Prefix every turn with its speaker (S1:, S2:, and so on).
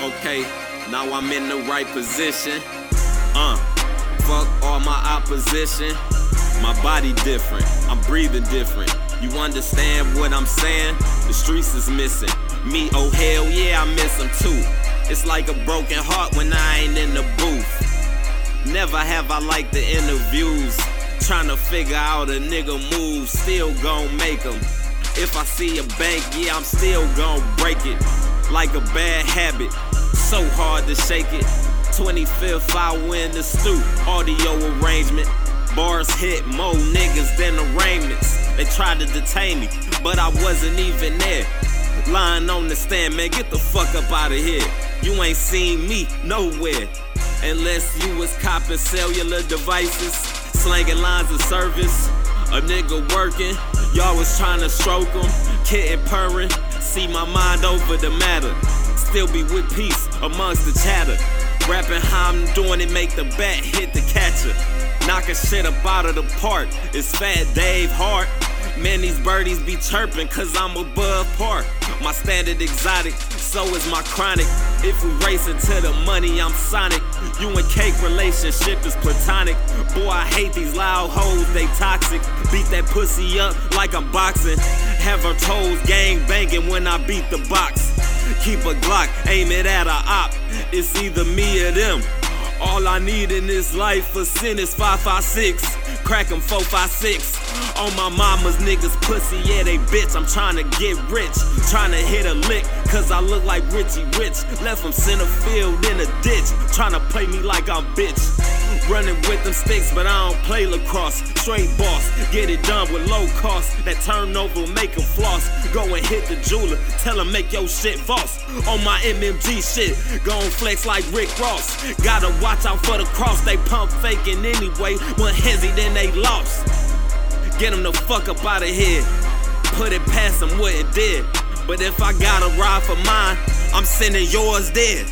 S1: Okay, now I'm in the right position. Uh, fuck all my opposition. My body different, I'm breathing different. You understand what I'm saying? The streets is missing. Me, oh hell yeah, I miss them too. It's like a broken heart when I ain't in the booth. Never have I liked the interviews. Trying to figure out a nigga move, still gon' make them. If I see a bank, yeah, I'm still gon' break it. Like a bad habit, so hard to shake it. 25th, I win the stoop, audio arrangement. Bars hit more niggas than arraignments. They tried to detain me, but I wasn't even there. Lying on the stand, man, get the fuck up out of here. You ain't seen me nowhere. Unless you was copping cellular devices, slanging lines of service. A nigga working, y'all was trying to stroke him, kitten purring. See my mind over the matter. Still be with peace amongst the chatter. Rapping how I'm doing it, make the bat hit the catcher. Knocking shit up out of the park. It's Fat Dave Hart. Man, these birdies be chirping cause I'm above par. My standard exotic, so is my chronic. If we racing to the money, I'm Sonic. You and Cake relationship is platonic. Boy, I hate these loud hoes, they toxic. Beat that pussy up like I'm boxing. Have her toes gang banging when I beat the box. Keep a Glock, aim it at a op. It's either me or them. All I need in this life for sin is 556. Crack 'em 456. On my mama's niggas pussy, yeah, they bitch. I'm trying to get rich. Trying to hit a lick, cause I look like Richie Rich. Left from center field in a ditch. Trying to play me like I'm bitch. Running with them sticks, but I don't play lacrosse. Straight boss, get it done with low cost. That turnover make 'em floss. Go and hit the jeweler, tell him make your shit false. On my MMG shit, gon' flex like Rick Ross. Gotta watch out for the cross, they pump faking anyway. One hezzy, then they lost. Get them the fuck up out of here. Put it past them what it did. But if I gotta ride for mine, I'm sending yours there.